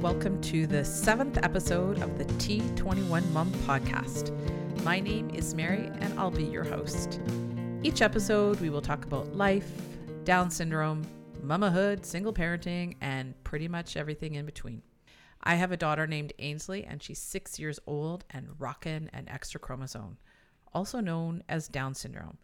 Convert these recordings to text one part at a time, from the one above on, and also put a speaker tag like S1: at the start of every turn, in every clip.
S1: welcome to the seventh episode of the T21 Mum podcast. My name is Mary, and I'll be your host. Each episode, we will talk about life, Down syndrome, mamahood, single parenting, and pretty much everything in between. I have a daughter named Ainsley, and she's six years old and rocking an extra chromosome, also known as Down syndrome.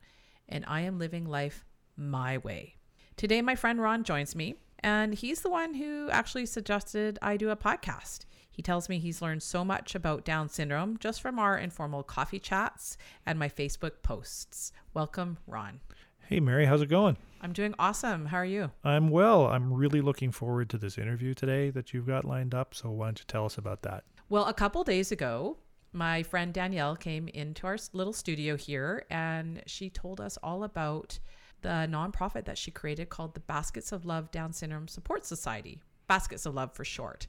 S1: And I am living life my way. Today, my friend Ron joins me, and he's the one who actually suggested I do a podcast. He tells me he's learned so much about Down syndrome just from our informal coffee chats and my Facebook posts. Welcome, Ron.
S2: Hey, Mary, how's it going?
S1: I'm doing awesome. How are you?
S2: I'm well. I'm really looking forward to this interview today that you've got lined up. So, why don't you tell us about that?
S1: Well, a couple days ago, my friend Danielle came into our little studio here and she told us all about the nonprofit that she created called the Baskets of Love Down Syndrome Support Society, Baskets of Love for short,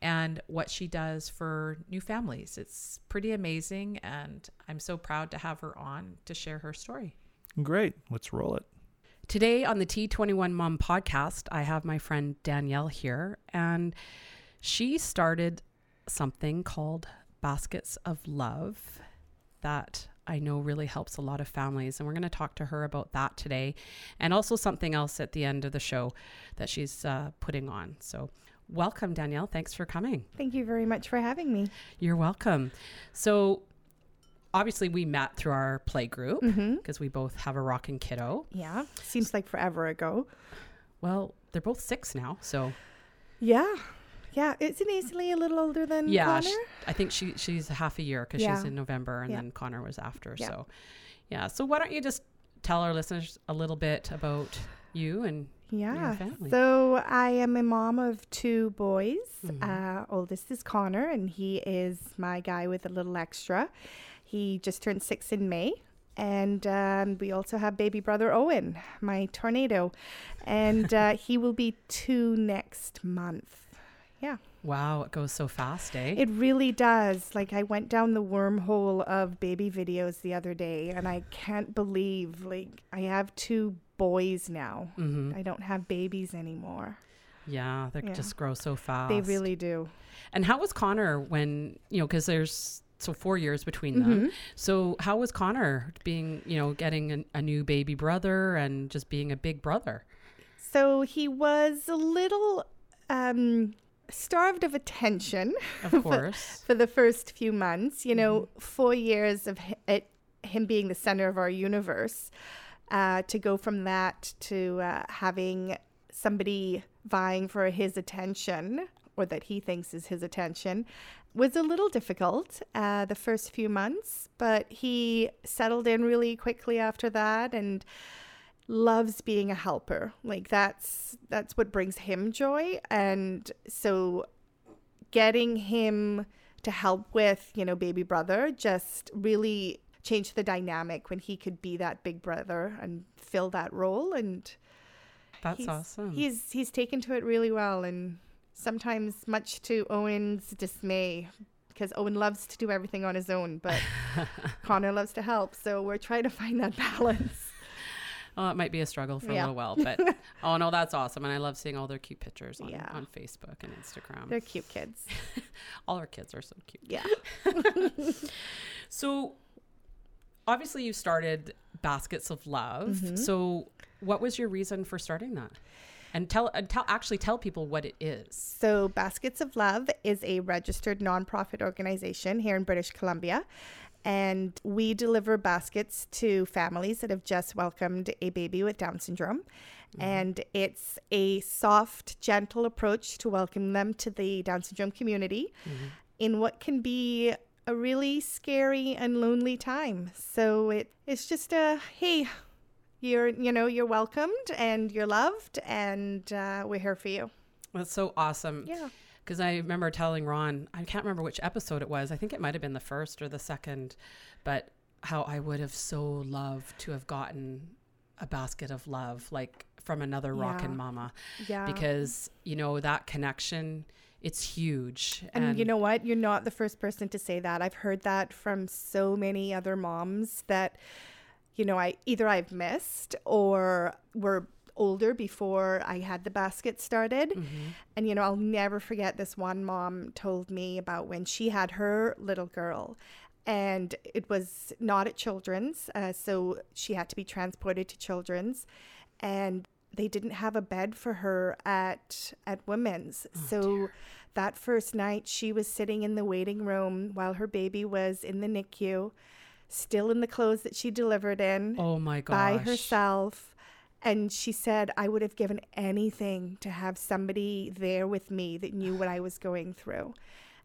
S1: and what she does for new families. It's pretty amazing, and I'm so proud to have her on to share her story.
S2: Great. Let's roll it.
S1: Today on the T21 Mom podcast, I have my friend Danielle here, and she started something called Baskets of Love that I know really helps a lot of families. And we're going to talk to her about that today and also something else at the end of the show that she's uh, putting on. So, welcome, Danielle. Thanks for coming.
S3: Thank you very much for having me.
S1: You're welcome. So, obviously, we met through our play group because
S3: Mm-hmm.
S1: we both have a rocking kiddo.
S3: Yeah, seems like forever ago.
S1: Well, they're both six now. So,
S3: Yeah, yeah. Isn't Ainsley a little older than
S1: yeah,
S3: Connor?
S1: sh- I think she she's half a year because she's in November and
S3: Yeah.
S1: then Connor was after.
S3: Yeah.
S1: So, yeah. So, why don't you just tell our listeners a little bit about you and
S3: yeah.
S1: family.
S3: So I am a mom of two boys.
S1: Mhm.
S3: Uh, oldest is Connor, and he is my guy with a little extra. He just turned six in May. And um, we also have baby brother Owen, my tornado. And uh, he will be two next month.
S1: Wow, it goes so fast, eh?
S3: It really does. Like I went down the wormhole of baby videos the other day and I can't believe like I have two boys now.
S1: mm-hmm.
S3: I don't have babies anymore.
S1: Yeah, they
S3: Yeah.
S1: just grow so fast.
S3: They really do.
S1: And how was Connor when you know? Because there's so four years between them.
S3: Mhm.
S1: So how was Connor being, you know, getting a, a new baby brother and just being a big brother?
S3: So he was a little um starved of attention
S1: Of course.
S3: for the first few months. You know, 4 years of it, him being the center of our universe. Uh, to go from that to uh, having somebody vying for his attention or that he thinks is his attention was a little difficult uh, the first few months, but he settled in really quickly after that and loves being a helper. Like that's that's what brings him joy, and so getting him to help with you know baby brother just really changed the dynamic when he could be that big brother and fill that role and
S1: That's
S3: he's,
S1: awesome.
S3: He's he's taken to it really well, and sometimes much to Owen's dismay, because Owen loves to do everything on his own, but Connor loves to help. So we're trying to find that balance.
S1: Oh, it might be a struggle for a little while, but oh no, that's awesome. And I love seeing all their cute pictures on,
S3: Yeah.
S1: on Facebook and Instagram.
S3: They're cute kids.
S1: all our kids are so cute.
S3: Yeah.
S1: So obviously you started Baskets of Love.
S3: Mm-hmm.
S1: So what was your reason for starting that? And tell and tell actually tell people what it is.
S3: So, Baskets of Love is a registered nonprofit organization here in British Columbia. And we deliver baskets to families that have just welcomed a baby with Down syndrome. And it's a soft, gentle approach to welcome them to the Down syndrome community in what can be a really scary and lonely time. So, it, it's just a hey, you're you know you're welcomed and you're loved and uh, we're here for you
S1: That's so awesome.
S3: yeah
S1: Because I remember telling Ron, I can't remember which episode it was. I think it might have been the first or the second, but how I would have so loved to have gotten a basket of love, like from another rockin'
S3: Yeah.
S1: mama,
S3: yeah
S1: because you know that connection. It's huge,
S3: And, you know what? You're not the first person to say that. I've heard that from so many other moms that, you know, I either I've missed or were older before I had the basket started.
S4: Mm-hmm.
S3: And, you know, I'll never forget this one mom told me about when she had her little girl. And it was not at children's. Uh, so she had to be transported to children's. And they didn't have a bed for her at at women's. so that first night she was sitting in the waiting room while her baby was in the NICU, still in the clothes that she delivered in
S4: Oh my gosh.
S3: by herself. And she said, I would have given anything to have somebody there with me that knew what I was going through.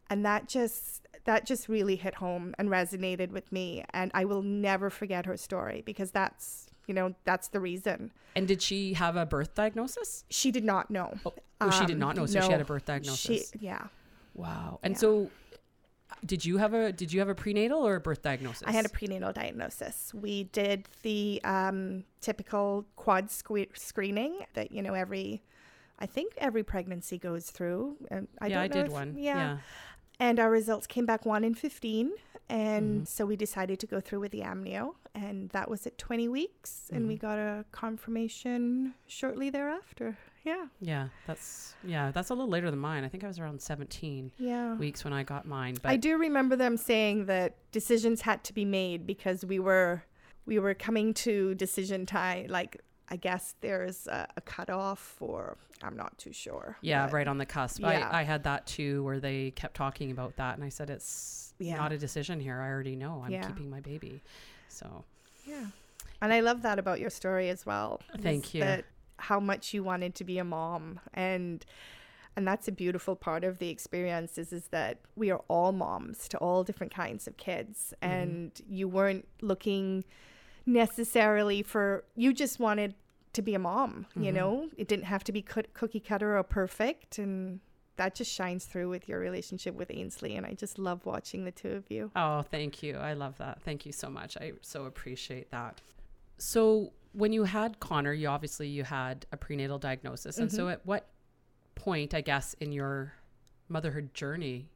S3: And that just that just really hit home and resonated with me. And I will never forget her story because that's you know, that's the reason.
S4: And did she have a birth diagnosis?
S3: She did not know.
S4: Oh, oh, she did
S3: Um,
S4: not know. So she had a birth diagnosis.
S3: She, yeah.
S4: wow. And
S3: Yeah.
S4: so, did you have a did you have a prenatal or a birth diagnosis?
S3: I had a prenatal diagnosis. We did the um, typical quad sque- screening that you know every, I think every pregnancy goes through. And I
S4: yeah,
S3: don't
S4: I
S3: know
S4: did
S3: if-
S4: one.
S3: Yeah.
S4: yeah.
S3: and our results came back one in fifteen, and
S4: Mhm.
S3: so we decided to go through with the amnio, and that was at twenty weeks, and we
S4: Mhm.
S3: got a confirmation shortly thereafter. Yeah,
S4: Yeah, that's yeah, that's a little later than mine. I think I was around 17
S3: yeah.
S4: weeks when I got mine. But
S3: I do remember them saying that decisions had to be made because we were we were coming to decision time. Like I guess there's a, a cutoff, or I'm not too sure.
S4: yeah, right on the cusp.
S3: Yeah.
S4: I, I had that too, where they kept talking about that, and I said it's
S3: Yeah.
S4: not a decision here. I already know. I'm
S3: Yeah.
S4: keeping my baby. So
S3: Yeah, and I love that about your story as well.
S4: Thank you.
S3: That how much you wanted to be a mom, and and that's a beautiful part of the experience is is that we are all moms to all different kinds of kids,
S4: Mm-hmm.
S3: and you weren't looking necessarily for you just wanted to be a mom. You
S4: Mhm.
S3: know, it didn't have to be cook- cookie cutter or perfect, and that just shines through with your relationship with Ainsley. And I just love watching the two of you.
S4: Oh, thank you. I love that. Thank you so much. I so appreciate that. So, when you had Connor, you obviously you had a prenatal diagnosis. And so at what point, I guess, in your motherhood journey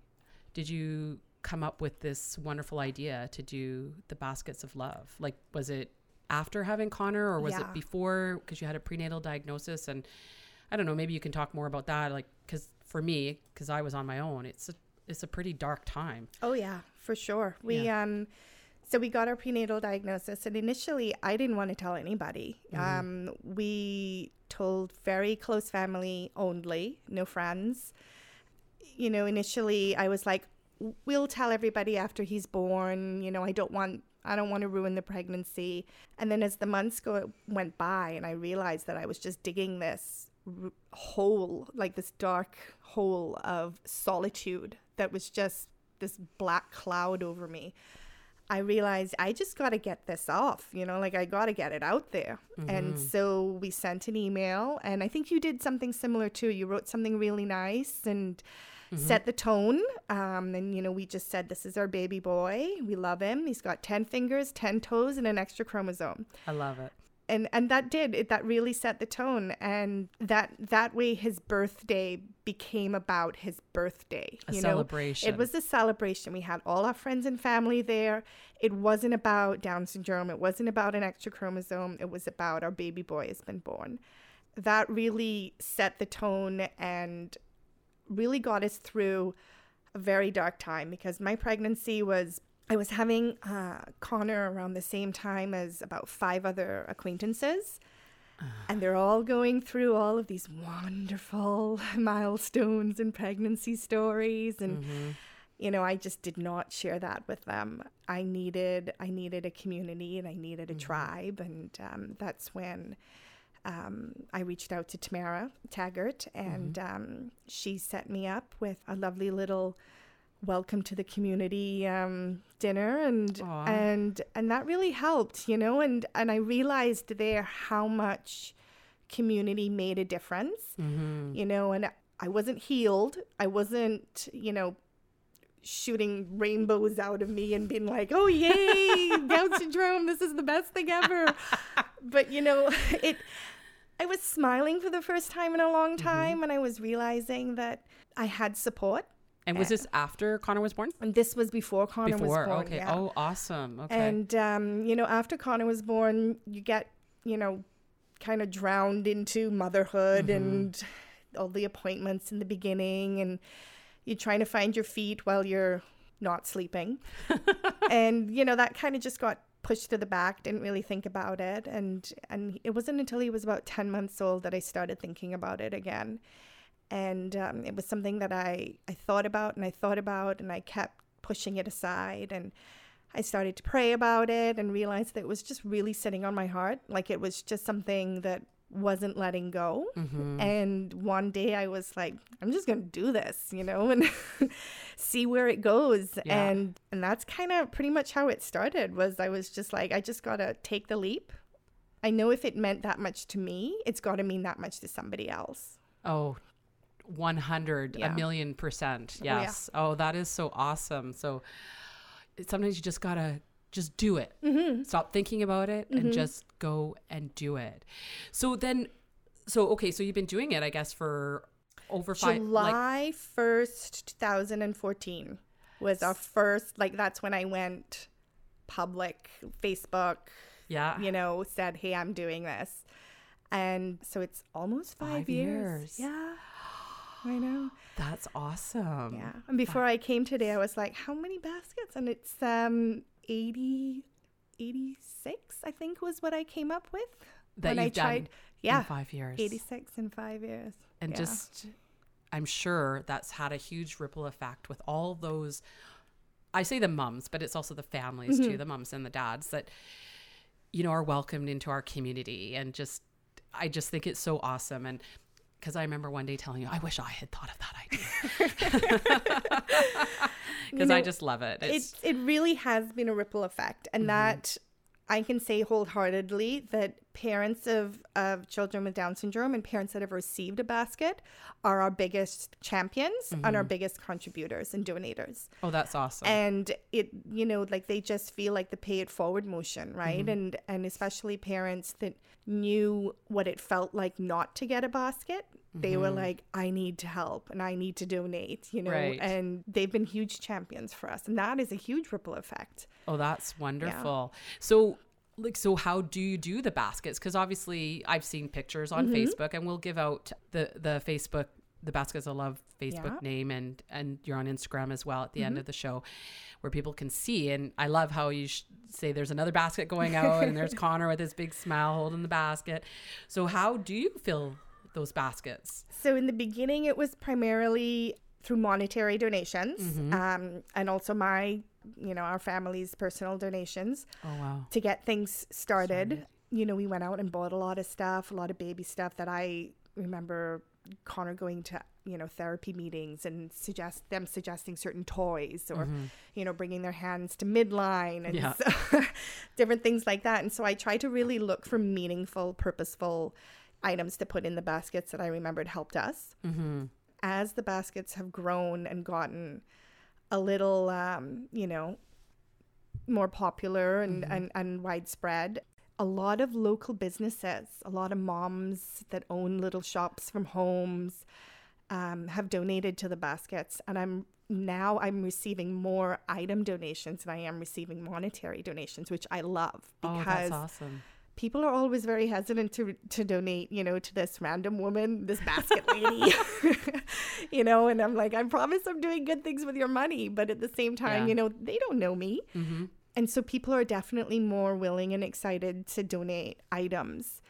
S4: did you come up with this wonderful idea to do the baskets of love? Like was it after having Connor or was
S3: Yeah.
S4: it before because you had a prenatal diagnosis and I don't know, maybe you can talk more about that like cuz for me cuz I was on my own, it's a, it's a pretty dark time.
S3: Oh yeah, for sure. We um so we got our prenatal diagnosis and initially I didn't want to tell anybody. Um we told very close family only, no friends. You know, initially I was like we'll tell everybody after he's born, you know, I don't want I don't want to ruin the pregnancy. And then as the months go went by and I realized that I was just digging this r- hole, like this dark hole of solitude that was just this black cloud over me. I realized I just got to get this off, you know, like I got to get it out there. And so we sent an email, and I think you did something similar too. You wrote something really nice and set the tone. Um, and, you know, we just said, This is our baby boy. We love him. He's got 10 fingers, 10 toes, and an extra chromosome
S4: I love it.
S3: And and that did it that really set the tone and that that way his birthday became about his birthday
S4: A
S3: you
S4: celebration.
S3: know? It was a celebration. We had all our friends and family there. It wasn't about down syndrome. It wasn't about an extra chromosome. It was about our baby boy has been born. That really set the tone and really got us through a very dark time because my pregnancy was I was having uh, Connor around the same time as about five other acquaintances. And they're all going through all of these wonderful milestones and pregnancy stories. And,
S4: Mhm.
S3: you know, I just did not share that with them. I needed, I needed a community and I needed a tribe. And um, that's when um, I reached out to Tamara Taggart and um, she set me up with a lovely little welcome to the community um, dinner and
S4: Aw.
S3: and and that really helped you know and and I realized there how much community made a difference
S4: Mhm.
S3: you know and I wasn't healed I wasn't you know shooting rainbows out of me and being like oh yay Down syndrome this is the best thing ever but you know it I was smiling for the first time in a long
S4: Mm-hmm.
S3: time and I was realizing that I had support
S4: And was this after Connor was born?
S3: and this was before Connor
S4: Before.
S3: was born
S4: okay.
S3: yeah.
S4: Oh, awesome. Okay.
S3: And um, you know, after Connor was born, you get, you know, kind of drowned into motherhood and all the appointments in the beginning and you're trying to find your feet while you're not sleeping. and you know, that kind of just got pushed to the back, didn't really think about it and and it wasn't until he was about 10 months old that I started thinking about it again. And um, it was something that I, I thought about and I thought about and I kept pushing it aside and I started to pray about it and realized that it was just really sitting on my heart. Like it was just something that wasn't letting go.
S4: Mm-hmm.
S3: And one day I was like, I'm just going to do this, you know, and see where it goes.
S4: Yeah.
S3: And and that's kind of pretty much how it started was I was just like, I just got to take the leap. I know if it meant that much to me, it's got to mean that much to somebody else.
S4: Oh, 100,
S3: Yeah.
S4: a million percent.
S3: Oh, yeah.
S4: Yes. Oh, that is so awesome. So sometimes you just got to just do it.
S3: Mm-hmm.
S4: Stop thinking about it and just go and do it. So then, so, okay, so you've been doing it, I guess, for over five, like,
S3: July 1st, 2014 was our first, like, that's when I went public, Facebook,
S4: yeah.
S3: you know, said, hey, I'm doing this. And so it's almost five,
S4: Five
S3: years.
S4: years.
S3: Yeah. I know.
S4: That's awesome.
S3: Yeah. And before I came today, I was like, how many baskets? And it's um 80, 86, I think was what I came up with.
S4: That
S3: when I
S4: you've done
S3: tried. Yeah.
S4: in five years.
S3: 86 in five years.
S4: and
S3: Yeah.
S4: just i'm sure that's had a huge ripple effect with all those i say the mums but it's also the families
S3: Mm-hmm.
S4: too the mums and the dads that you know are welcomed into our community and just i just think it's so awesome and because i remember one day telling you i wish i had thought of that idea. Because i
S3: know,
S4: just love it. it's
S3: it it really has been a ripple effect and mm-hmm. that I can say wholeheartedly that parents of, of children with Down syndrome and parents that have received a basket are our biggest champions and our mm-hmm. biggest contributors and donators.
S4: oh that's awesome
S3: And it, you know, like they just feel like the pay it forward motion, right? Mm-hmm. And and especially parents that knew what it felt like not to get a basket. They were mm-hmm. like, I need to help and I need to donate, you know,
S4: Right.
S3: and they've been huge champions for us. And that is a huge ripple effect.
S4: Oh, that's wonderful. So, like, so how do you do the baskets? Because obviously, I've seen pictures on
S3: Mm-hmm.
S4: Facebook, and we'll give out the the Facebook the baskets of love Facebook
S3: Yeah. Mm-hmm.
S4: name, and and you're on Instagram as well at the end of the show, where people can see. And I love how you sh- say there's another basket going out, and there's Connor with his big smile holding the basket. So, how do you fill those baskets?
S3: So in the beginning, it was primarily through monetary donations,
S4: Mm-hmm.
S3: um, and also my, you know, our family's personal donations
S4: Oh wow!
S3: to get things started. You know, we went out and bought a lot of stuff, a lot of baby stuff that I remember Connor going to, you know, therapy meetings and suggest them suggesting certain toys or, you know, bringing their hands to midline and
S4: Yeah.
S3: so, different things like that. And so I try to really look for meaningful, purposeful items to put in the baskets that I remembered helped us.
S4: Mm-hmm.
S3: As the baskets have grown and gotten a little, um, you know, more popular and, and, and widespread, a lot of local businesses, a lot of moms that own little shops from homes um, have donated to the baskets. And I'm now I'm receiving more item donations than I am receiving monetary donations, which I love
S4: Oh,
S3: because
S4: that's awesome.
S3: People are always very hesitant to to donate, you know, to this random woman, this basket lady, you know. And I'm like, I promise I'm doing good things with your money, but at the same time,
S4: Yeah.
S3: you know, they don't know me,
S4: Mm-hmm.
S3: and so people are definitely more willing and excited to donate items.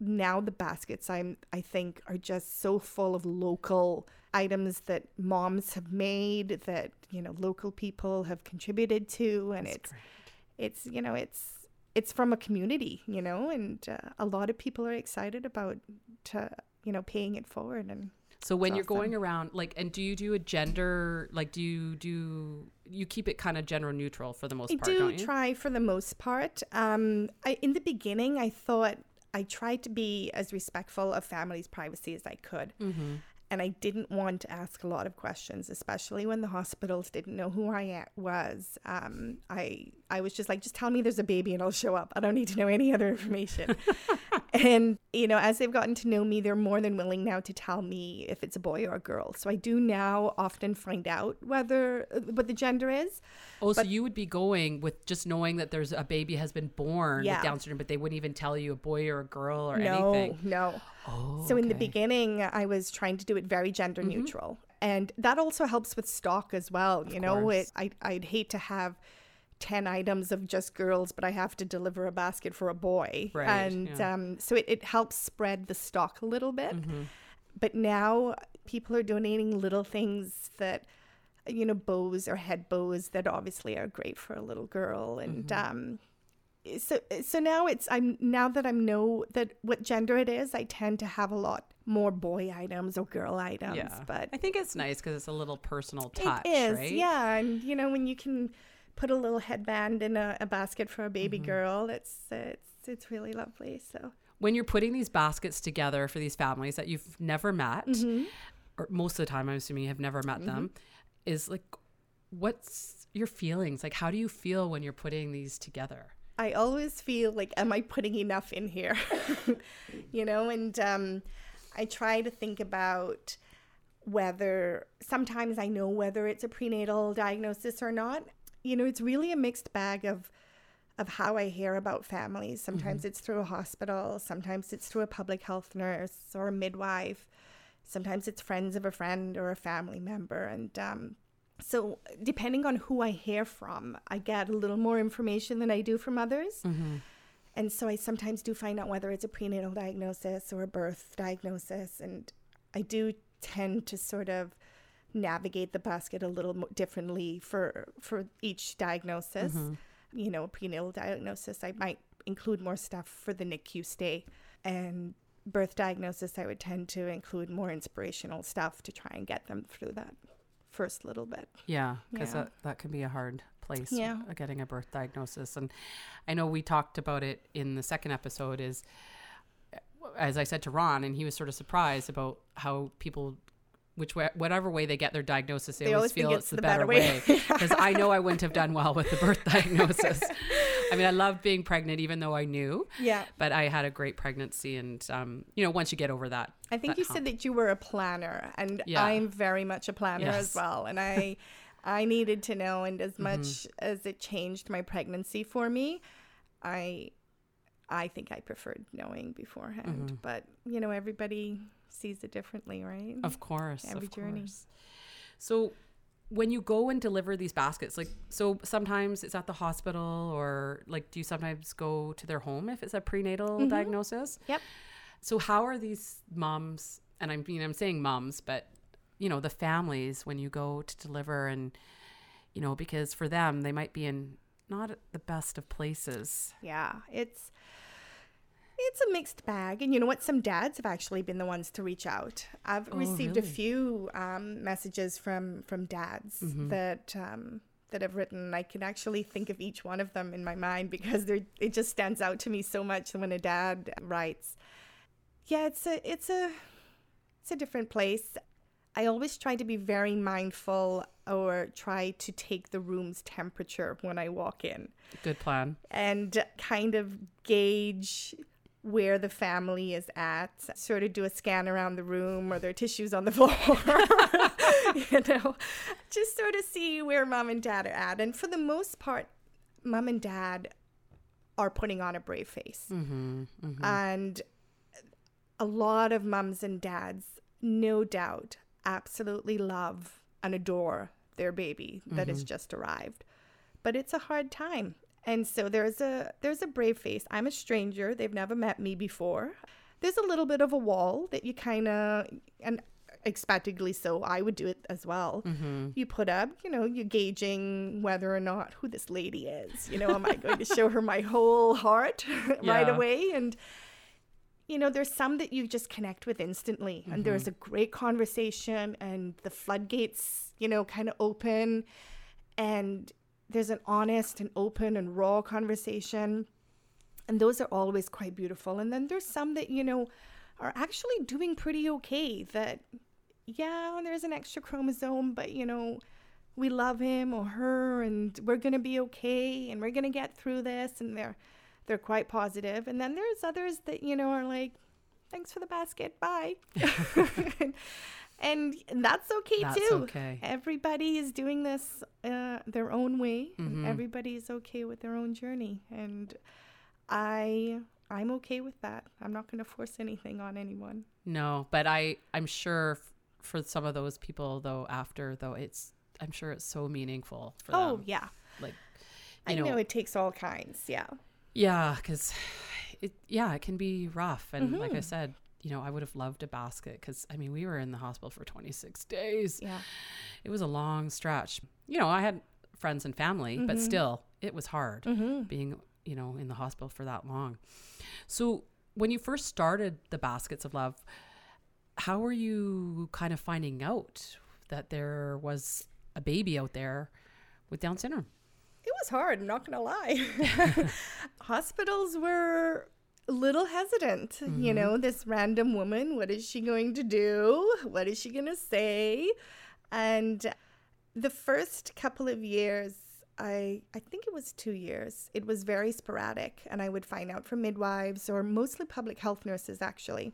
S3: Now the baskets I'm I think are just so full of local items that moms have made that you know local people have contributed to and it's it's you know it's it's from a community you know and uh, a lot of people are excited about to you know paying it forward and
S4: So when you're going around, like, and do you do a gender, like, do you do you keep it kind of gender neutral for the most
S3: I
S4: part?
S3: do
S4: don't you?
S3: try for the most part. Um, I, in the beginning, I thought I tried to be as respectful of families' privacy as I could.
S4: Mm-hmm.
S3: And I didn't want to ask a lot of questions, especially when the hospitals didn't know who I was. Um, I I was just like, just tell me there's a baby and I'll show up. I don't need to know any other information. And, you know, as they've gotten to know me, they're more than willing now to tell me if it's a boy or a girl. So I do now often find out whether uh, what the gender is.
S4: Oh, so you would be going with just knowing that there's a baby has been born
S3: Yeah.
S4: with Down syndrome, but they wouldn't even tell you a boy or a girl or
S3: no,
S4: anything.
S3: no.
S4: Oh,
S3: So in the beginning, I was trying to do it very gender mm-hmm. neutral, and that also helps with stock as well. you know, it, I I'd hate to have. 10 items of just girls, but I have to deliver a basket for a boy.
S4: Right,
S3: And
S4: yeah.
S3: um, so it, it helps spread the stock a little bit.
S4: Mm-hmm.
S3: But now people are donating little things that, you know, bows or head bows that obviously are great for a little girl. And
S4: Mm-hmm.
S3: um, so so now it's I'm now that I know that what gender it is, I tend to have a lot more boy items or girl items.
S4: Yeah,
S3: But
S4: I think it's nice because it's a little personal touch,
S3: it is,
S4: right?
S3: yeah. And you know, when you can put a little headband in a, a basket for a baby
S4: Mm-hmm.
S3: girl, it's it's it's really lovely. So
S4: When you're putting these baskets together for these families that you've never met,
S3: Mm-hmm.
S4: or most of the time, I'm assuming you have never met them, is like, what's your feelings? Like, how do you feel when you're putting these together?
S3: I always feel like, am I putting enough in here? you know, and um, I try to think about whether sometimes I know whether it's a prenatal diagnosis or not. You know, it's really a mixed bag of of how I hear about families. Sometimes it's through a hospital, sometimes it's through a public health nurse or a midwife. Sometimes it's friends of a friend or a family member, and um, so depending on who I hear from, I get a little more information than I do from others. And so I sometimes do find out whether it's a prenatal diagnosis or a birth diagnosis. And I do tend to sort of navigate the basket a little differently for for each diagnosis. You know, a prenatal diagnosis, I might include more stuff for the NICU stay. And birth diagnosis, I would tend to include more inspirational stuff to try and get them through that first little bit.
S4: Yeah, because
S3: Yeah.
S4: that, that can be a hard place
S3: Yeah.
S4: uh, getting a birth diagnosis. And I know we talked about it in the second episode is as I said to Ron and he was sort of surprised about how people which way, whatever way they get their diagnosis they,
S3: They
S4: always feel
S3: it's
S4: it's the,
S3: the
S4: better,
S3: better way.
S4: because I know I wouldn't have done well with the birth diagnosis. I mean, I loved being pregnant even though I knew,
S3: Yeah.
S4: but I had a great pregnancy and um, you know, once you get over that
S3: I think
S4: that
S3: you
S4: hump.
S3: said that you were a planner, and
S4: Yeah.
S3: I'm very much a planner
S4: Yes.
S3: as well. And I, I needed to know, and as much as it changed my pregnancy for me, I, I think I preferred knowing beforehand. But you know, everybody sees it differently, right?
S4: Of course.
S3: Every
S4: of
S3: journey.
S4: course. So when you go and deliver these baskets, like so sometimes it's at the hospital or like do you sometimes go to their home if it's a prenatal mm-hmm. diagnosis?
S3: Yep.
S4: So how are these moms and I mean I'm saying moms, but you know, the families when you go to deliver and you know, because for them they might be in not the best of places.
S3: Yeah, it's it's a mixed bag, and you know what? Some dads have actually been the ones to reach out. I've
S4: Oh,
S3: received a few um, messages from from dads
S4: Mm-hmm.
S3: that um, that have written. I can actually think of each one of them in my mind because they're it just stands out to me so much when a dad writes. Yeah, it's a it's a it's a different place. I always try to be very mindful or try to take the room's temperature when I walk in
S4: Good plan.
S3: and kind of gauge where the family is at, sort of do a scan around the room or their tissues on the floor, you know, just sort of see where mom and dad are at. And for the most part, mom and dad are putting on a brave face. Mm-hmm, mm-hmm. And a lot of mums and dads, no doubt, absolutely love and adore their baby that has mm-hmm. just arrived. But it's a hard time and so there's a there's a brave face. I'm a stranger. They've never met me before. There's a little bit of a wall that you kind of and expectedly so i would do it as well. Mm-hmm. You put up you know you're gauging whether or not who this lady is. You know am i going to show her my whole heart right
S4: Yeah.
S3: away? And you know, there's some that you just connect with instantly, and mm-hmm. there's a great conversation, and the floodgates, you know, kind of open, and there's an honest and open and raw conversation, and those are always quite beautiful. And then there's some that you know are actually doing pretty okay. That yeah, there's an extra chromosome, but you know. We love him or her, and we're gonna be okay, and we're gonna get through this. And they're they're quite positive. And then there's others that, you know, are like, thanks for the basket. Bye. and that's okay
S4: That's
S3: too.
S4: okay.
S3: Everybody is doing this uh, their own way.
S4: Mhm.
S3: Everybody is okay with their own journey. And I. I'm okay with that. I'm not going to force anything on anyone.
S4: No, but I I'm sure f- for some of those people though after though it's I'm sure it's so meaningful for
S3: Oh,
S4: them.
S3: Oh yeah.
S4: Like
S3: I know,
S4: know,
S3: it takes all kinds. Yeah.
S4: yeah, cuz it yeah, it can be rough and like I said, you know, I would have loved a basket cuz I mean, we were in the hospital for 26 days.
S3: Yeah.
S4: It was a long stretch. You know, I had friends and family, but
S3: Mhm.
S4: still it was hard
S3: Mm-hmm.
S4: being, you know, in the hospital for that long. So, when you first started the Baskets of Love, how were you kind of finding out that there was a baby out there with Down syndrome?
S3: It was hard, I'm not going to lie. Hospitals were little hesitant. You
S4: Mhm.
S3: know, this random woman, what is she going to do? What is she going to say? And the first couple of years, I I think it was 2 years. It was very sporadic and I would find out from midwives or mostly public health nurses actually.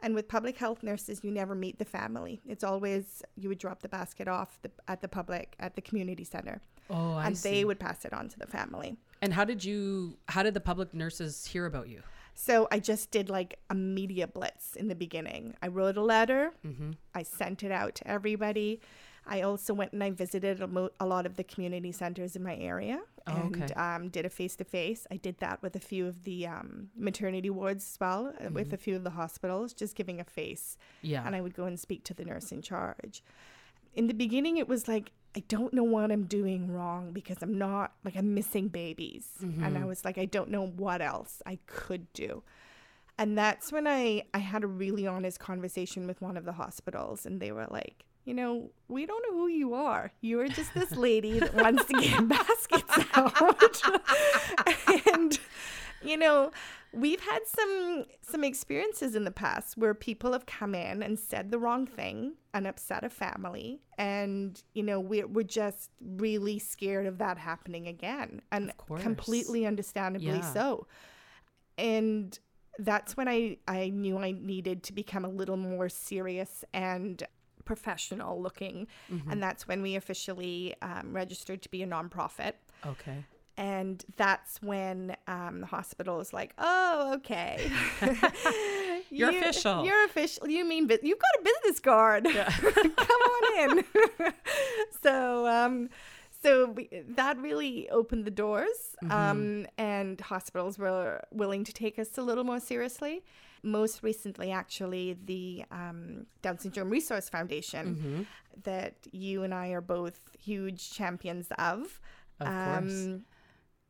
S3: And with public health nurses, you never meet the family. It's always you would drop the basket off the, at the public at the community center,
S4: Oh, I
S3: and
S4: see.
S3: they would pass it on to the family.
S4: and how did you? How did the public nurses hear about you?
S3: So I just did like a media blitz in the beginning. I wrote a letter,
S4: Mm-hmm.
S3: I sent it out to everybody. I also went and I visited a, mo- a lot of the community centers in my area
S4: Oh,
S3: and
S4: okay.
S3: um, did a face to face. I did that with a few of the um, maternity wards as well, uh, with
S4: Mhm.
S3: a few of the hospitals, just giving a face.
S4: Yeah.
S3: And I would go and speak to the nurse in charge. In the beginning, it was like, I don't know what I'm doing wrong because I'm not, like, I'm missing babies. And I
S4: Mhm.
S3: was like, I don't know what else I could do. And that's when I, I had a really honest conversation with one of the hospitals, and they were like, you know, we don't know who you are. You're just this lady that wants to get baskets out. and, you know, we've had some some experiences in the past where people have come in and said the wrong thing and upset a family and you know we're, we're just really scared of that happening again and completely understandably
S4: Yeah.
S3: so and that's when I, I knew I needed to become a little more serious and professional looking.
S4: Mhm.
S3: And that's when we officially um, registered to be a nonprofit.
S4: okay.
S3: And that's when um, the hospital is like, oh, okay.
S4: You're
S3: You-
S4: official."
S3: You're official. You mean, bu- you've got a business card. Come on in. so, um, so we, that really opened the doors,
S4: Mm-hmm.
S3: um, and hospitals were willing to take us a little more seriously. Most recently, actually, the um, Down Syndrome Resource Foundation,
S4: Mm-hmm.
S3: that you and I are both huge champions of,
S4: Of course.
S3: um,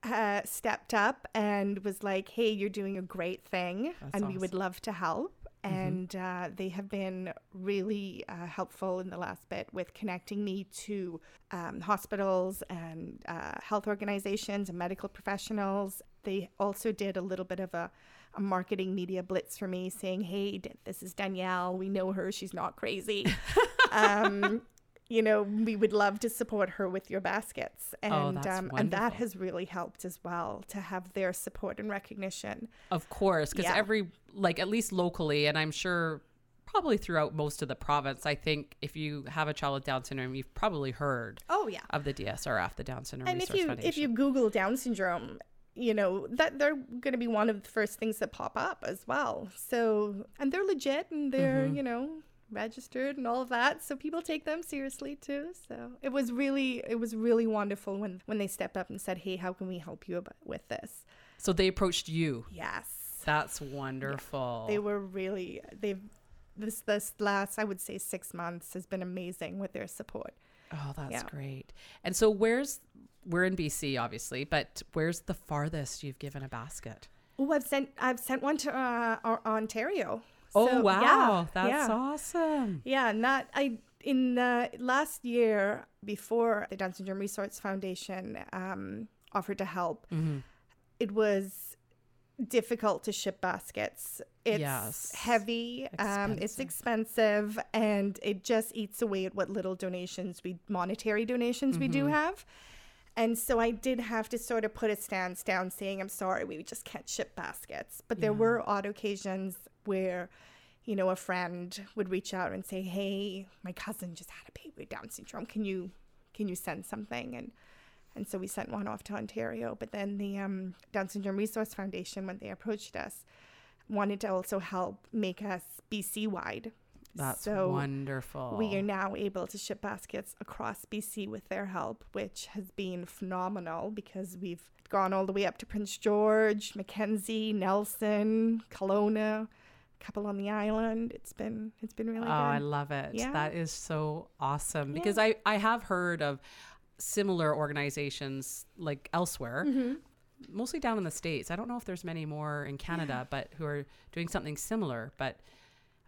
S3: uh, stepped up and was like, "Hey, you're doing a great thing,
S4: That's
S3: and we would love to help."
S4: Mhm.
S3: And uh, they have been really uh, helpful in the last bit with connecting me to um, hospitals and uh, health organizations and medical professionals. They also did a little bit of a, a marketing media blitz for me, saying, "Hey, this is Danielle. We know her. She's not crazy." um, you know, we would love to support her with your baskets, and
S4: Oh,
S3: um, and that has really helped as well to have their support and recognition.
S4: Of course, because
S3: Yeah.
S4: every like at least locally, and I'm sure probably throughout most of the province, I think if you have a child with Down syndrome, you've probably heard
S3: Oh yeah,
S4: of the DSRF, the Down Syndrome
S3: and if you
S4: Foundation.
S3: if you Google Down syndrome, you know that they're going to be one of the first things that pop up as well. So and they're legit and they're
S4: Mhm.
S3: you know registered and all of that so people take them seriously too so it was really it was really wonderful when when they stepped up and said hey how can we help you about, with this
S4: so they approached you.
S3: yes
S4: That's wonderful.
S3: they were really they've this this last i would say six months has been amazing with their support
S4: oh, that's
S3: yeah.
S4: great. And so where's we're in BC, obviously, but where's the farthest you've given a basket?
S3: oh i've sent i've sent one to uh, ontario
S4: Oh
S3: So,
S4: wow,
S3: yeah,
S4: that's
S3: yeah.
S4: awesome.
S3: Yeah, not I in the last year before the Down Syndrome Resource Foundation um, offered to help.
S4: Mhm.
S3: It was difficult to ship baskets. It's
S4: Yes.
S3: heavy, um, it's expensive, and it just eats away at what little donations we monetary donations we do
S4: Mhm.
S3: have. And so I did have to sort of put a stance down saying, I'm sorry, we just can't ship baskets. But there
S4: Yeah.
S3: were odd occasions where, you know, a friend would reach out and say, Hey, my cousin just had a baby with Down syndrome. Can you can you send something? And and so we sent one off to Ontario. But then the um, Down Syndrome Resource Foundation, when they approached us, wanted to also help make us BC wide.
S4: That's
S3: so
S4: wonderful.
S3: we are now able to ship baskets across BC with their help, which has been phenomenal because we've gone all the way up to Prince George, Mackenzie, Nelson, Kelowna, a couple on the island. It's been it's been really good.
S4: Oh, I love it.
S3: Yeah.
S4: That is so awesome
S3: Yeah.
S4: because I, I have heard of similar organizations like elsewhere,
S3: Mm-hmm.
S4: mostly down in the States. I don't know if there's many more in Canada, but who are doing something similar. But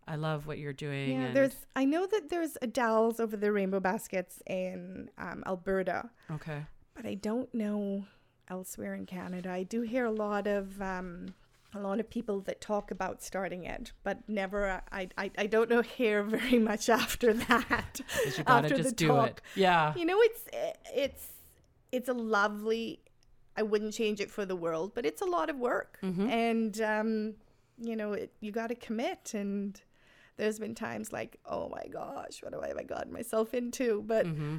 S4: I love what you're doing.
S3: Yeah,
S4: and-
S3: there's I know that there's a Adele's over the rainbow baskets in um, Alberta,
S4: okay.
S3: but I don't know elsewhere in Canada. I do hear a lot of um, a lot of people that talk about starting it, but never. I I, I don't know hear very much after that.
S4: you gotta
S3: after the
S4: just do
S3: talk.
S4: it. Yeah.
S3: You know, it's it's it's a lovely. I wouldn't change it for the world, but it's a lot of work,
S4: Mhm.
S3: and um, you know, it, you got to commit. And there's been times like, oh my gosh, what have I gotten myself into? But
S4: hmm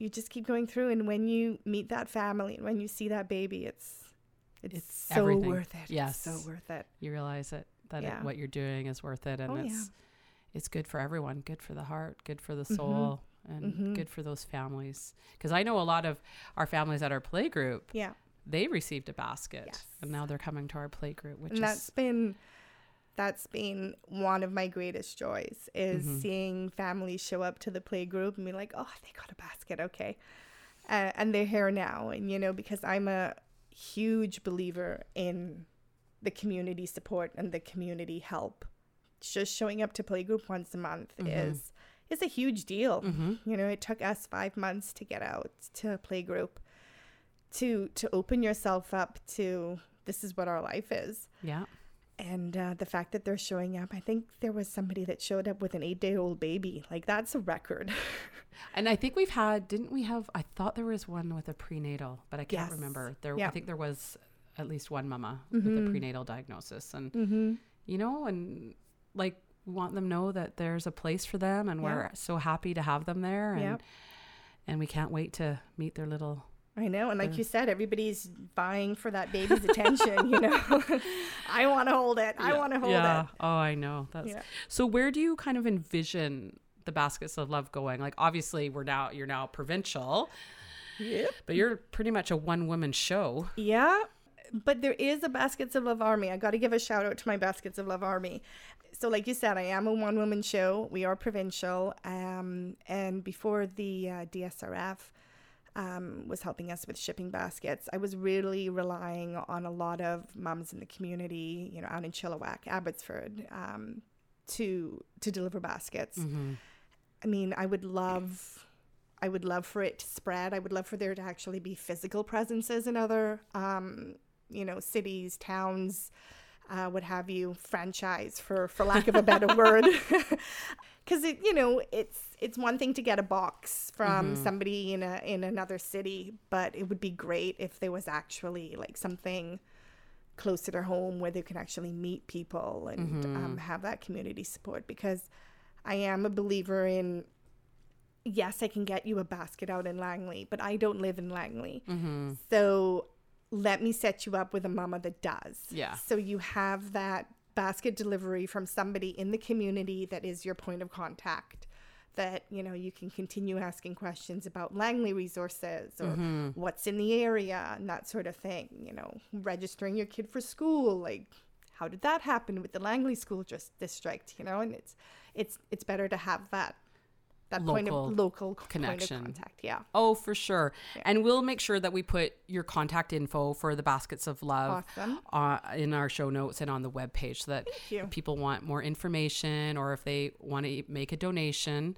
S3: you just keep going through, and when you meet that family and when you see that baby, it's it's,
S4: It's
S3: so
S4: everything.
S3: worth it.
S4: Yes.
S3: it's so worth it.
S4: You realize it that it, what you're doing is worth it, and
S3: Oh, yeah.
S4: it's it's good for everyone. Good for the heart. Good for the
S3: Mhm.
S4: soul. And
S3: Mhm.
S4: good for those families. Because I know a lot of our families at our play group
S3: Yeah,
S4: they received a basket
S3: Yes.
S4: and now they're coming to our play group which
S3: and that's
S4: is
S3: been that's been one of my greatest joys is
S4: Mhm.
S3: seeing families show up to the playgroup and be like oh they got a basket okay. Uh, and they're here now and you know because i'm a huge believer in the community support and the community help. Just showing up to playgroup once a month
S4: Mhm.
S3: is is a huge deal.
S4: Hmm
S3: you know it took us five months to get out to playgroup, to to open yourself up to this is what our life is.
S4: Yeah
S3: and uh, the fact that they're showing up i think there was somebody that showed up with an eight day old baby like that's a record
S4: and i think we've had didn't we have i thought there was one with a prenatal but i can't
S3: Yes.
S4: remember there
S3: Yeah.
S4: i think there was at least one mama with a
S3: Mhm.
S4: prenatal diagnosis and
S3: mm-hmm.
S4: you know and like want them know that there's a place for them and
S3: Yeah.
S4: we're so happy to have them there and and we can't wait to meet their little
S3: i know and like
S4: Yeah.
S3: you said everybody's vying for that baby's attention you know i want to hold it i
S4: Yeah.
S3: want to hold
S4: yeah.
S3: it
S4: Oh, I know. That's
S3: Yeah.
S4: so. Where do you kind of envision the baskets of love going? Like, obviously, we're now you're now provincial,
S3: Yep.
S4: but you're pretty much a one woman show.
S3: Yeah, but there is a Baskets of Love Army. I got to give a shout out to my Baskets of Love Army. So, like you said, I am a one woman show. We are provincial. Um, and before the uh, DSRF um, was helping us with shipping baskets, I was really relying on a lot of mums in the community, you know, out in Chilliwack, Abbotsford, um, to to deliver baskets.
S4: Mm-hmm.
S3: I mean, I would love, I would love for it to spread. I would love for there to actually be physical presences in other, um, you know, cities, towns, uh, what have you, franchise for for lack of a better word. Because it, you know, it's it's one thing to get a box from
S4: Mhm.
S3: somebody in a in another city, but it would be great if there was actually like something close to their home where they can actually meet people and um,
S4: Mhm.
S3: have that community support because I am a believer in yes, I can get you a basket out in Langley, but I don't live in Langley.
S4: Mm-hmm.
S3: So let me set you up with a mama that does.
S4: Yeah.
S3: So you have that basket delivery from somebody in the community that is your point of contact. That you know you can continue asking questions about Langley resources or
S4: Mm-hmm.
S3: what's in the area and that sort of thing. You know, registering your kid for school, like how did that happen with the Langley School just district? You know, and it's it's it's better to have that that point
S4: Local
S3: of local
S4: connection.
S3: point of contact. Yeah,
S4: Oh, for sure.
S3: Yeah.
S4: And we'll make sure that we put your contact info for the baskets of love
S3: awesome.
S4: uh, in our show notes and on the web page so that if people want more information or if they want to make a donation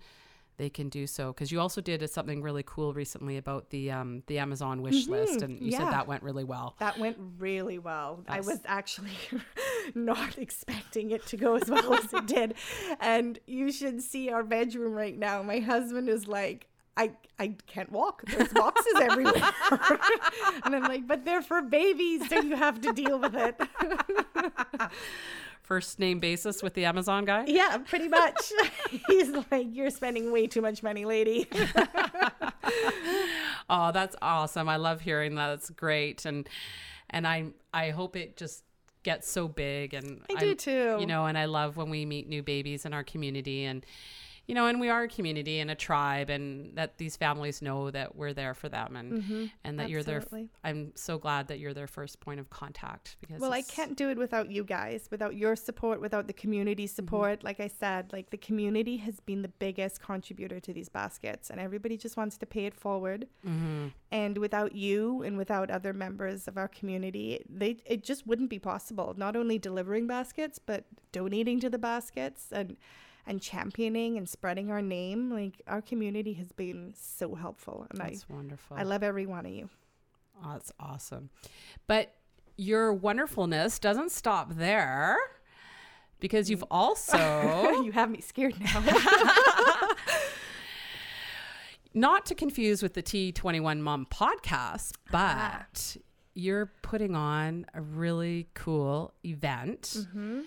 S4: they can do so because you also did something really cool recently about the um, the Amazon wish list
S3: Mhm,
S4: and you said that went really well.
S3: That went really well. I was actually not expecting it to go as well as it did. And you should see our bedroom right now. My husband is like, I I can't walk. There's boxes everywhere. and I'm like, but they're for babies, so you have to deal with it.
S4: First name basis with the Amazon guy.
S3: yeah, pretty much. He's like, you're spending way too much money, lady.
S4: Oh, that's awesome. I love hearing that. It's great. And and I I hope it just gets so big and
S3: I do
S4: I'm-
S3: too.
S4: You know, and I love when we meet new babies in our community and you know, and we are a community and a tribe and that these families know that we're there for them and and that you're their
S3: Mm-hmm. Absolutely.
S4: I'm so glad that you're their first point of contact because
S3: Well, I can't do it without you guys, without your support, without the community support. Like I said, like the community has been the biggest contributor to these baskets, and everybody just wants to pay it forward. And without you and without other members of our community, they it just wouldn't be possible. Not only delivering baskets, but donating to the baskets and and championing and spreading our name. Like our community has been so helpful, and
S4: That's wonderful.
S3: I I love every one of you.
S4: Oh, that's awesome. But your wonderfulness doesn't stop there because you've also,
S3: you have me scared now.
S4: not to confuse with the T21 Mom podcast,
S3: Ah.
S4: but you're putting on a really cool event
S3: Mm-hmm.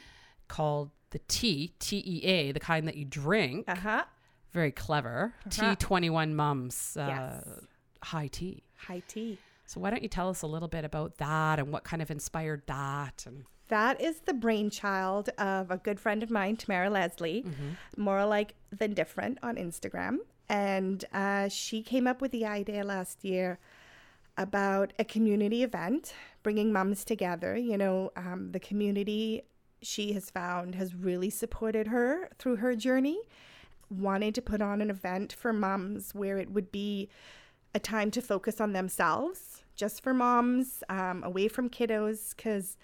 S4: called the T, T E A, the kind that you drink.
S3: uh huh.
S4: Very clever.
S3: Uh-huh.
S4: T21 Mums uh,
S3: Yes.
S4: high tea.
S3: High tea.
S4: So why don't you tell us a little bit about that and what kind of inspired that? And
S3: That is the brainchild of a good friend of mine, Tamara Leslie, more alike than different on Instagram. And uh, she came up with the idea last year about a community event, bringing mums together. You know, um, the community she has found has really supported her through her journey. Wanted to put on an event for moms where it would be a time to focus on themselves, just for moms, um, away from kiddos, because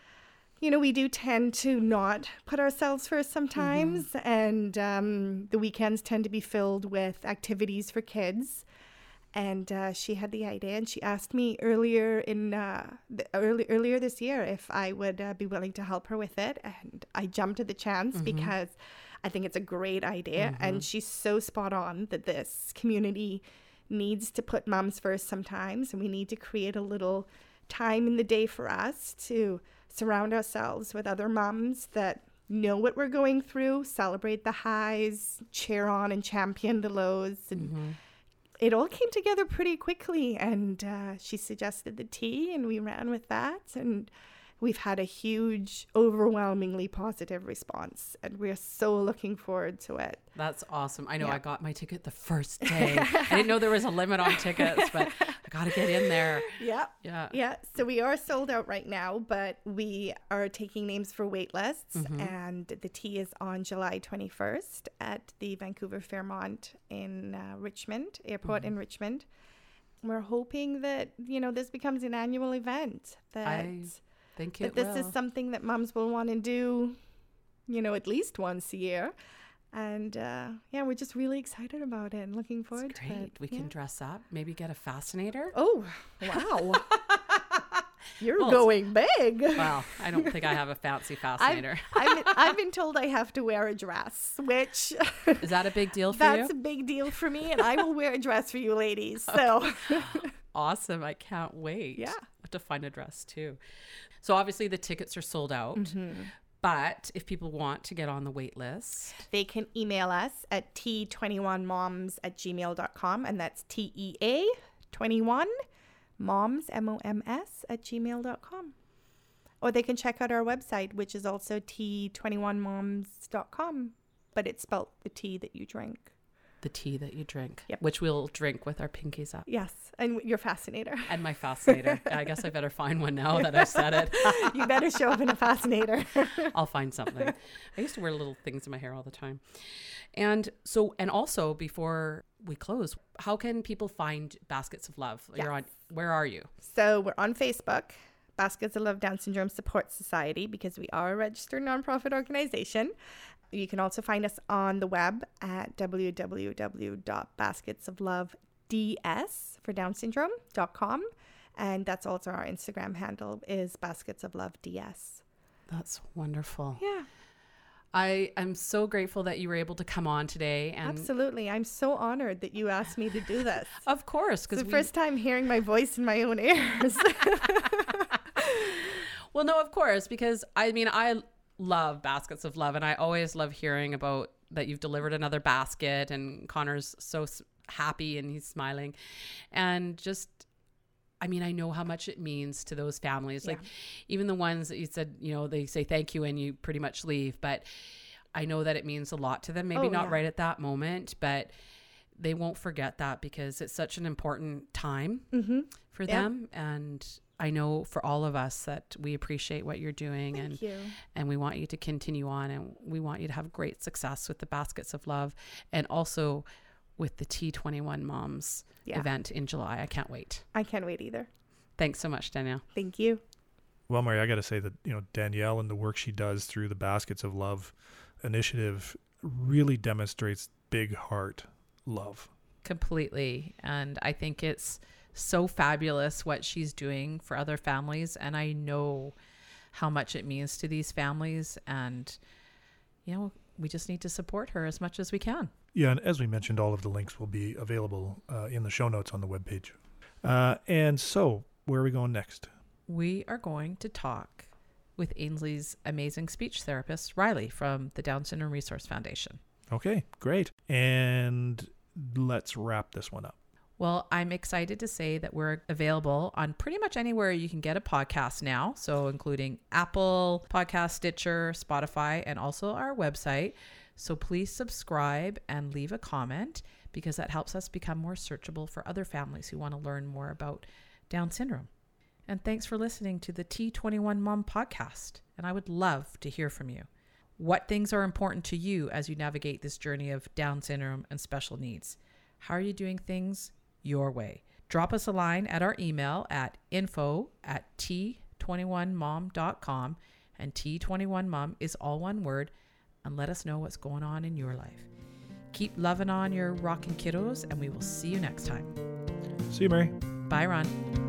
S3: you know, we do tend to not put ourselves first sometimes, and um, the weekends tend to be filled with activities for kids. And uh, she had the idea, and she asked me earlier in uh, the, early, earlier this year if I would uh, be willing to help her with it, and I jumped at the chance because I think it's a great idea, and she's so spot on that this community needs to put moms first sometimes, and we need to create a little time in the day for us to surround ourselves with other moms that know what we're going through, celebrate the highs, cheer on and champion the lows. And it all came together pretty quickly. And uh, she suggested the tea, and we ran with that. And we've had a huge, overwhelmingly positive response. And we're so looking forward to it.
S4: That's awesome. I know
S3: Yeah.
S4: I got my ticket the first day. I didn't know there was a limit on tickets, but I got to get in there.
S3: Yeah.
S4: Yeah.
S3: Yeah, so we are sold out right now, but we are taking names for wait lists, and the tea is on July 21st at the Vancouver Fairmont in uh, Richmond, airport in Richmond. We're hoping that, you know, this becomes an annual event, that,
S4: I think
S3: that this
S4: will.
S3: is something that moms will want to do, you know, at least once a year. And uh, yeah, we're just really excited about it and looking forward
S4: It's
S3: to
S4: great.
S3: it.
S4: We
S3: Yeah.
S4: can dress up, maybe get a fascinator.
S3: Oh, wow. You're
S4: Well,
S3: going big.
S4: Well, I don't think I have a fancy
S3: I've,
S4: fascinator.
S3: I've, been, I've been told I have to wear a dress, which
S4: Is that a big deal for you?
S3: that's a big deal for me, and I will wear a dress for you ladies. So,
S4: Awesome. I can't wait.
S3: Yeah.
S4: I have to find a dress too. So obviously the tickets are sold out.
S3: Mm-hmm.
S4: But if people want to get on the wait list,
S3: they can email us at tea21moms at gmail.com, and that's T E A 21 moms, M O M S, at gmail.com. Or they can check out our website, which is also tea21moms.com, but it's spelled the tea that you drink.
S4: The tea that you drink,
S3: Yep.
S4: which we'll drink with our pinkies up.
S3: Yes, and your fascinator.
S4: And my fascinator. I guess I better find one now that I've said it.
S3: you better show up in a fascinator.
S4: I'll find something. I used to wear little things in my hair all the time. And so, and also before we close, how can people find Baskets of Love? You're on, where are you?
S3: so we're on Facebook, Baskets of Love Down Syndrome Support Society, because we are a registered nonprofit organization. You can also find us on the web at www.basketsofloveds for Down Syndrome.com. And that's also our Instagram handle is Baskets of Love DS.
S4: That's wonderful.
S3: Yeah.
S4: I am so grateful that you were able to come on today. And
S3: Absolutely. I'm so honored that you asked me to do this.
S4: of course,
S3: It's the first time hearing my voice in my own ears.
S4: Well, no, of course, because I mean, I love baskets of love, and I always love hearing about that you've delivered another basket, and Connor's so happy and he's smiling, and just. I mean, I know how much it means to those families. Like, even the ones that you said, you know, they say thank you and you pretty much leave. But I know that it means a lot to them. Maybe
S3: Oh,
S4: not
S3: yeah.
S4: right at that moment, but they won't forget that because it's such an important time
S3: mm-hmm.
S4: for
S3: Yeah.
S4: them. And I know for all of us that we appreciate what you're doing and
S3: you.
S4: and we want you to continue on and we want you to have great success with the baskets of love and also with the T21 moms
S3: Yeah.
S4: event in July. I can't wait.
S3: I can't wait either.
S4: Thanks so much, Danielle.
S3: Thank you.
S2: Well, Mary, I got to say that you know Danielle and the work she does through the Baskets of Love initiative really demonstrates big heart love.
S1: completely. And I think it's so fabulous what she's doing for other families. And I know how much it means to these families. And, you know, we just need to support her as much as we can.
S2: Yeah, and as we mentioned, all of the links will be available uh, in the show notes on the webpage. Uh, and so, where are we going next?
S1: We are going to talk with Ainsley's amazing speech therapist, Riley, from the Down Syndrome Resource Foundation.
S2: Okay, great. And let's wrap this one up.
S1: Well, I'm excited to say that we're available on pretty much anywhere you can get a podcast now. So, including Apple Podcast, Stitcher, Spotify, and also our website. So, please subscribe and leave a comment because that helps us become more searchable for other families who want to learn more about Down syndrome. And thanks for listening to the T21 Mom podcast. And I would love to hear from you. What things are important to you as you navigate this journey of Down syndrome and special needs? How are you doing things your way? Drop us a line at our email at info at t21mom.com. And T21mom is all one word. And let us know what's going on in your life. Keep loving on your rockin' kiddos, and we will see you next time.
S2: See you, Mary.
S1: Bye, Ron.